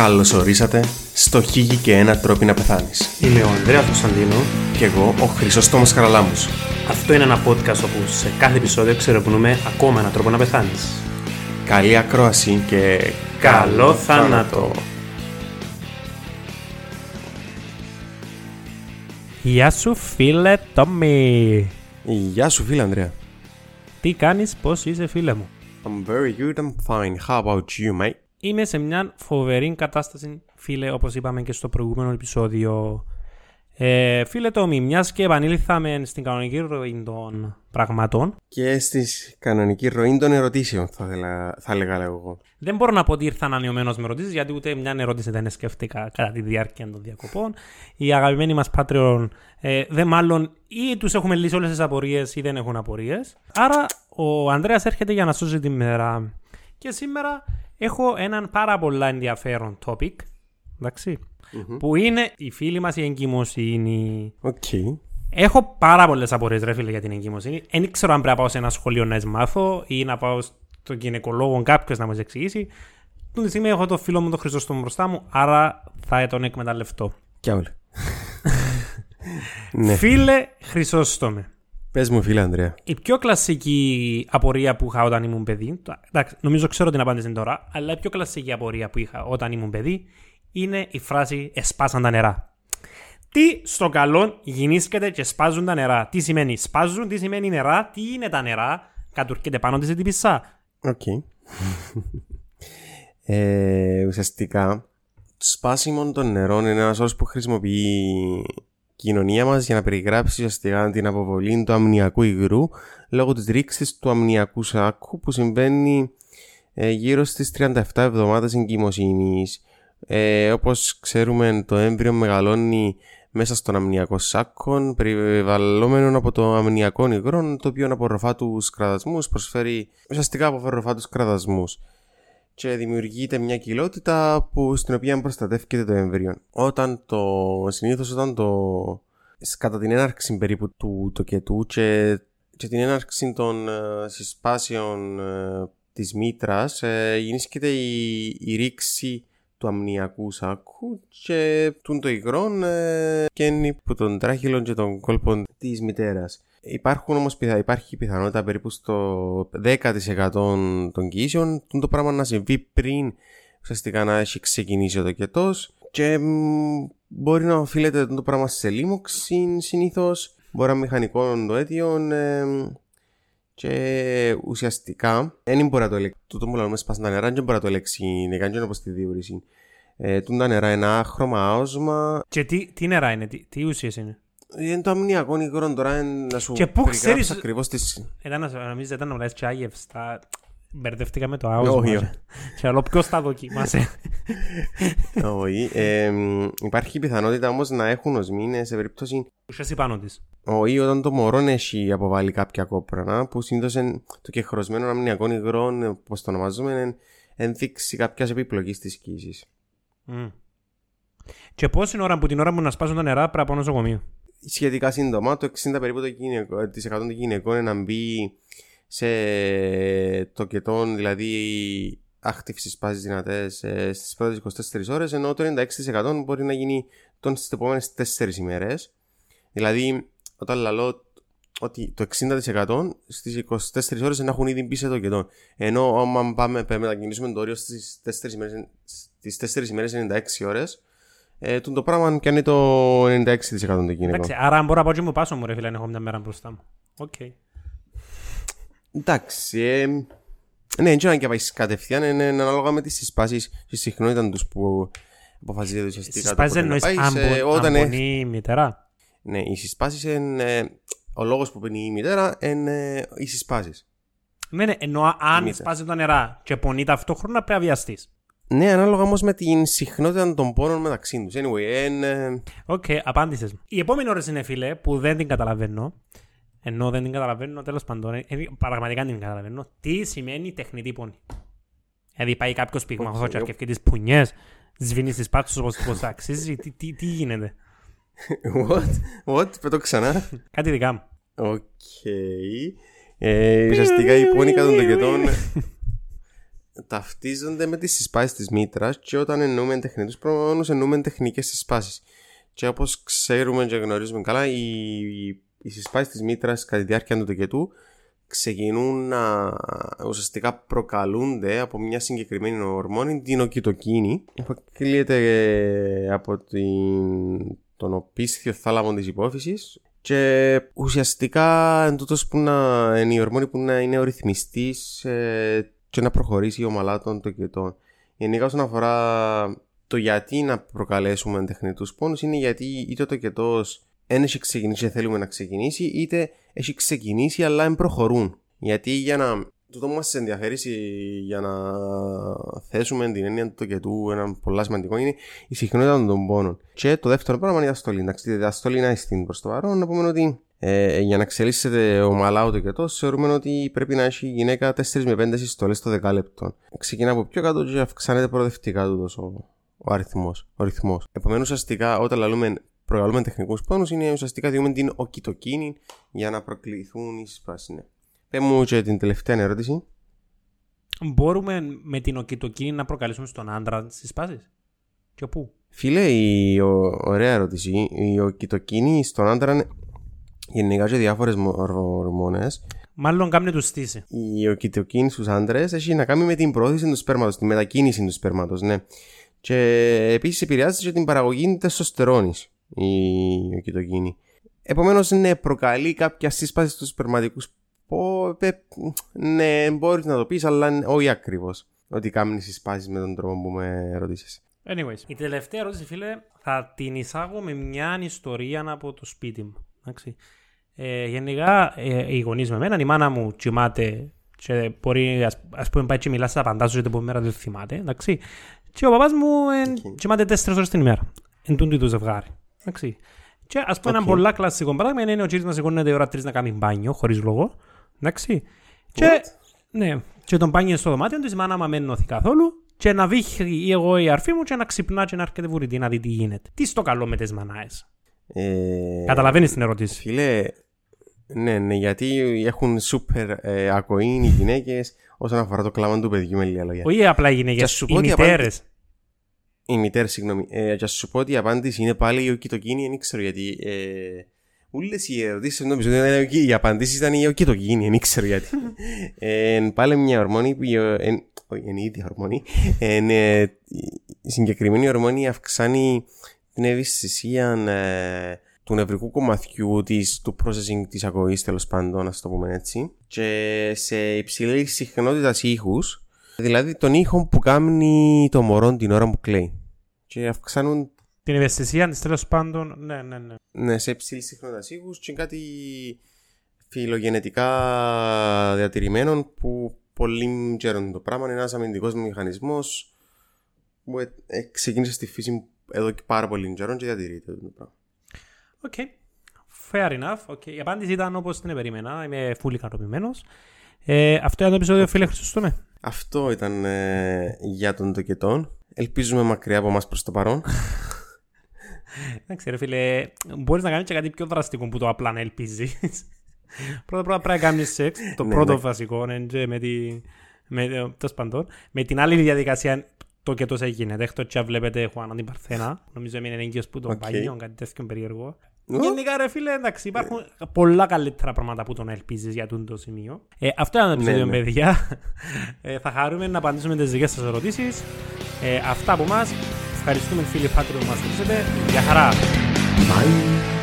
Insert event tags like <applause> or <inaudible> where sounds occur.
Καλώς ορίσατε στο Χίγη και ένα τρόπο να πεθάνεις. Είμαι ο Ανδρέας Κωνσταντίνο. Και εγώ ο Χρυσόστομος Χαραλάμους. Αυτό είναι ένα podcast όπου σε κάθε επεισόδιο ξερευνούμε ακόμα έναν τρόπο να πεθάνεις. Καλή ακρόαση και Καλό θάνατο! Γεια σου φίλε Τόμι. Γεια σου φίλε Ανδρέα. Τι κάνεις, πώς είσαι φίλε μου; I'm very good, I'm fine. How about you, mate? Είμαι σε μια φοβερή κατάσταση, φίλε, όπως είπαμε και στο προηγούμενο επεισόδιο. Ε, φίλε Τόμι, μιας και επανήλθαμε στην κανονική ροή των πραγμάτων, Και στη κανονική ροή των ερωτήσεων θα, θέλα, θα έλεγα εγώ. δεν μπορώ να πω ότι ήρθα ανανεωμένος με ερωτήσεις, γιατί ούτε μια ερώτηση δεν σκέφτηκα κατά τη διάρκεια των διακοπών. Οι αγαπημένοι μας Patreon ε, δεν μάλλον ή τους έχουμε λύσει όλες τις απορίες ή δεν έχουν απορίες. Άρα ο Ανδρέας έρχεται για να σώσει τη μέρα. Και σήμερα έχω έναν πάρα πολλά ενδιαφέρον topic, εντάξει, που είναι η φίλη μας η εγκυμοσύνη. Οκ. Έχω πάρα πολλές απορίες, ρε φίλε, για την εγκυμοσύνη. Δεν ξέρω αν πρέπει να πάω σε ένα σχολείο να τις μάθω ή να πάω στον γυναικολόγο κάποιος να μου τις εξηγήσει. Την στιγμή έχω το φίλο μου τον Χρυσόστομο μπροστά μου, άρα θα τον εκμεταλλευτώ. Κι όλοι. <laughs> ναι. Φίλε Χρυσόστομε, Πες μου φίλε Ανδρέα. η πιο κλασική απορία που είχα όταν ήμουν παιδί, το- εντάξει, νομίζω ξέρω την απάντηση τώρα, αλλά η πιο κλασική απορία που είχα όταν ήμουν παιδί είναι η φράση «Εσπάσαν τα νερά». Τι στο καλό γινίσκεται και σπάζουν τα νερά. Τι σημαίνει σπάζουν, τι σημαίνει νερά, τι είναι τα νερά, κατουρκείται πάνω της την πισά. Οκ. ε, ουσιαστικά, το σπάσιμο των νερών είναι ένας όρος που χρησιμοποιεί η κοινωνία μας για να περιγράψει ουσιαστικά την αποβολή του αμνιακού υγρού λόγω της ρήξης του αμνιακού σάκου που συμβαίνει ε, γύρω στις 37 εβδομάδες εγκυμοσύνης. Ε, όπως ξέρουμε το έμβριο μεγαλώνει μέσα στον αμνιακό σάκο, περιβαλλόμενο από το αμνιακό υγρό, το οποίο απορροφά τους κραδασμούς, προσφέρει ουσιαστικά απορροφά τους κραδασμούς και δημιουργείται μια κοιλότητα που, στην οποία προστατεύεται το έμβριο. Όταν το, συνήθως όταν το, κατά την έναρξη περίπου του τοκετού και, και την έναρξη των ε, συσπάσεων ε, της μήτρας ε, γεννήσκεται η, η ρήξη του αμνιακού σάκου και τούν το υγρό ε, καίνει που των τράχυλων και των κόλπων της μητέρας. Υπάρχουν όμως, πιθα- υπάρχει πιθανότητα περίπου στο 10% των κοίησεων το πράγμα να συμβεί πριν ουσιαστικά να έχει ξεκινήσει ο τοκετός και μ, μπορεί να οφείλεται το πράγμα σε λίμωξη συνήθως, μπορεί να είναι μηχανικό το αίτιο ε, και ουσιαστικά δεν μπορεί να το ελέγξει. Τούτο που λέμε σπάσουν τα νερά δεν μπορεί να το ελέγξει, δεν κάνει όπως τη διούρηση. Ε, τούν τα νερά είναι άχρωμα, άοσμα. Και τι, τι νερά είναι, τι, τι ουσίες είναι; Είναι το αμνιακό υγρό τώρα είναι να σου Και πού περιγράψω ξέρεις- ακριβώς τις... Ήταν να νομίζετε ήταν να μιλάς και άγευστα. Μπερδευτήκα με το Όχι, άοσμα. όχι. Και άλλο ποιος τα δοκίμασε. Όχι. Ε, μ, υπάρχει πιθανότητα όμως να έχουν οσμήνες σε περίπτωση Ουσιαστικά πάνω της. όχι όταν το μωρό έχει αποβάλει κάποια κόπρανα που συνήθως είναι το κεχροσμένο αμνιακό υγρό, όπως το ονομάζουμε, είναι ένδειξη κάποιας επίπλοκης της κοίησης. Μμ. Και πόση ώρα που την ώρα μου να σπάσουν τα νερά πρέπει να πάω νοσοκομείο. Σχετικά σύντομα, το 60 περίπου των γυναικό- της 100 των γυναικών είναι να μπει σε τοκετών, δηλαδή άχτυψη πάση δυνατές ε, στις πρώτες 24 ώρες, ενώ το 96% μπορεί να γίνει τον στις επόμενες 4 ημέρες. Δηλαδή, όταν λέω ότι το 60% στις 24 ώρες να έχουν ήδη μπει σε τοκετών. Ενώ άμα πάμε, πάμε να κινήσουμε το όριο στις 4 ημέρες, στις 4 ημέρες 96 ώρες, ε, το πράγμα κάνει το 96% των γυναικών. Εντάξει, άρα αν μπορώ να πάω και με το πάσο μου ρε φίλε, αν έχω μια μέρα μπροστά μου. Οκ. Εντάξει, ε, ναι, δεν και πάει κατευθείαν, είναι ανάλογα με τις συσπάσεις και τη συχνότητα τους που αποφασίζεται ουσιαστικά. το Σπάζει πότε να εννοείς πάεις σε- αν όταν μπο- αν έχει- πονεί η μητέρα; Ναι, οι συσπάσεις είναι, ε, ο λόγος που πονεί η μητέρα είναι ε, οι συσπάσεις. Ναι, ναι, εννοώ αν μητέρα. σπάζει τα νερά και πονεί ταυτόχρονα πρέπει να βιαστείς. Ναι, ανάλογα όμως με την συχνότητα των πόνων μεταξύ τους. Anyway, εν, ε, Οκ, απάντησες. Η επόμενη ώρα είναι φίλε που δεν την καταλαβαίνω. Ενώ δεν την καταλαβαίνω, τέλος πάντων, ε, ε, πραγματικά δεν την καταλαβαίνω. Τι σημαίνει τεχνητή πόνη. Δηλαδή πάει κάποιος πυγμαχός Οκ. και αρκεύει τις πουνιές, σβήνει τις πάτσε όπως αξίζει. Τι, τι, τι γίνεται. <laughs> what, what, πετώ ξανά. Κάτι δικά μου. Οκ. Ε, ουσιαστικά η πόνικα των τοκετών <laughs> ταυτίζονται με τις συσπάσεις της μήτρας και όταν εννοούμε τεχνητούς πόνους εννοούμε τεχνικές συσπάσεις. Και όπως ξέρουμε και γνωρίζουμε καλά, οι, οι συσπάσεις της μήτρας κατά τη διάρκεια του τοκετού ξεκινούν να ουσιαστικά προκαλούνται από μια συγκεκριμένη ορμόνη, την οκυτοκίνη, που κλείεται από την, τον οπίσθιο θάλαμο της υπόφυσης και ουσιαστικά εν που να, είναι η ορμόνη που να είναι ο ρυθμιστής ε, και να προχωρήσει ομαλά των τοκετών. Γενικά όσον αφορά το γιατί να προκαλέσουμε τεχνητούς πόνους είναι γιατί είτε ο τοκετός δεν έχει ξεκινήσει και θέλουμε να ξεκινήσει, είτε έχει ξεκινήσει αλλά δεν προχωρούν. Γιατί για να. Το μας ενδιαφέρει για να θέσουμε την έννοια του τοκετού, ένα πολύ σημαντικό είναι η συχνότητα των πόνων. Και το δεύτερο πράγμα είναι η αστολή. Εντάξει, η αστολή είναι στην προς το παρόν, να πούμε ότι ε, για να εξελίσσεται ομαλά ο τοκετό, θεωρούμε ότι πρέπει να έχει η γυναίκα 4 με 5 συστολές το δεκάλεπτο. Ξεκινά από πιο κάτω και αυξάνεται προοδευτικά του ο, ο αριθμός. Ο ρυθμός. Επομένως, ουσιαστικά όταν λαλούμε προκαλούμε τεχνικούς πόνους είναι ουσιαστικά διούμε την οκυτοκίνη για να προκληθούν οι συσπάσει. Ναι. Πες μου και την τελευταία ερώτηση. Μπορούμε με την οκυτοκίνη να προκαλέσουμε στον άντρα συσπάσει. Και πού; Φίλε, η ο, ωραία ερώτηση. Η οκυτοκίνη στον άντρα γενικά και διάφορες ορμόνε. Μάλλον κάνει τους στήσει. Η οκυτοκίνη στους άντρες έχει να κάνει με την πρόθεση του σπέρματος, τη μετακίνηση του σπέρματος, ναι. Και επίσης επηρεάζει και την παραγωγή τεστοστερόνη η οκυτοκίνη. Επομένως, ναι, προκαλεί κάποια σύσπαση στους σπερματικούς ναι, μπορείς να το πεις, αλλά όχι ακριβώς. Ότι κάνει συσπάσει με τον τρόπο που με ρωτήσει. Anyways, η τελευταία ερώτηση, φίλε, θα την εισάγω με μια ιστορία από το σπίτι μου. Εντάξει. Ε, γενικά, ε, οι γονείς με εμένα, η μάνα μου κοιμάται και μπορεί, ας, ας πούμε, πάει και μιλά στα παντάζω γιατί από μέρα δεν θυμάται, εντάξει. Και ο παπάς μου ε, okay. κοιμάται τέσσερις ώρες την ημέρα. Εν τούντι του ζευγάρι. Εντάξει. Και ας πούμε okay. ένα πολλά κλασικό πράγμα είναι ο κύριος να σηκώνεται η ώρα 3 να κάνει μπάνιο, χωρίς λόγο. Εντάξει. Και, ναι, και τον μπάνιο στο δωμάτιο της, η μάνα μου δεν νόθει καθόλου και να βήχει ή εγώ η αρφή μου και να ξυπνά και να έρχεται βουρητή να δει τι γίνεται. Τι στο καλό με τις μανάες; Ε... Καταλαβαίνεις την ερώτηση. Φίλε, ναι, ναι, γιατί έχουν σούπερ ε, ακοήν οι γυναίκες όσον αφορά το κλάμα του παιδιού με λίγα λόγια. Όχι απλά οι γυναίκες, οι μητέρες. Η μητέρα, συγγνώμη. Ε, για σου πω ότι η απάντηση είναι πάλι η οκυτοκίνη, δεν ξέρω γιατί. Ε, Ούλες οι ερωτήσεις νομίζω ότι η απαντήση ήταν η οκυτοκίνη, δεν ξέρω γιατί. <laughs> ε, πάλι μια ορμόνη που. Ε, όχι, είναι η ίδια ορμόνη. Ε, η συγκεκριμένη ορμόνη αυξάνει την ευαισθησία ε, του νευρικού κομματιού της, του processing της ακοής τέλος πάντων, να το πούμε έτσι και σε υψηλή συχνότητα ήχους δηλαδή τον ήχο που κάνει το μωρό την ώρα που κλαίει και αυξάνουν την ευαισθησία της τέλος πάντων, ναι, ναι, ναι. Ναι, σε υψηλή συχνότητα ήχους είναι κάτι φιλογενετικά διατηρημένο που πολύ ξέρουν το πράγμα είναι ένας αμυντικός μηχανισμός που ε, ξεκίνησε στη φύση εδώ και πάρα πολύ καιρό και διατηρείται το πράγμα. OK. Okay. Fair enough. Okay. Η απάντηση ήταν όπως την περίμενα. Είμαι fully ικανοποιημένος. Ε, αυτό ήταν το επεισόδιο, φίλε Χριστούστομε. Αυτό ήταν ε, για τον τοκετών. Ελπίζουμε μακριά από εμάς προς το παρόν. <laughs> Εντάξει, ρε φίλε, μπορείς να κάνεις και κάτι πιο δραστικό που το απλά να ελπίζεις. Πρώτα πρώτα πρέπει να κάνεις σεξ. Το ναι, πρώτο ναι. βασικό είναι με, τη, με, το σπαντών. με την άλλη διαδικασία το και τόσο γίνεται. Εκτός και βλέπετε Χουάνα την Παρθένα. Νομίζω έμεινε έγκυος που τον okay. κάτι τέτοιο περίεργο. Γενικά ρε φίλε, εντάξει, υπάρχουν πολλά καλύτερα πράγματα που τον ελπίζεις για το σημείο. Ε, αυτό ήταν το επεισόδιο, ναι, ναι. παιδιά. Ε, θα χαρούμε να απαντήσουμε τις δικές σας ερωτήσεις. Ε, αυτά από εμάς. Ευχαριστούμε φίλοι Πάτριο που μας ακούσατε. Γεια χαρά. Bye.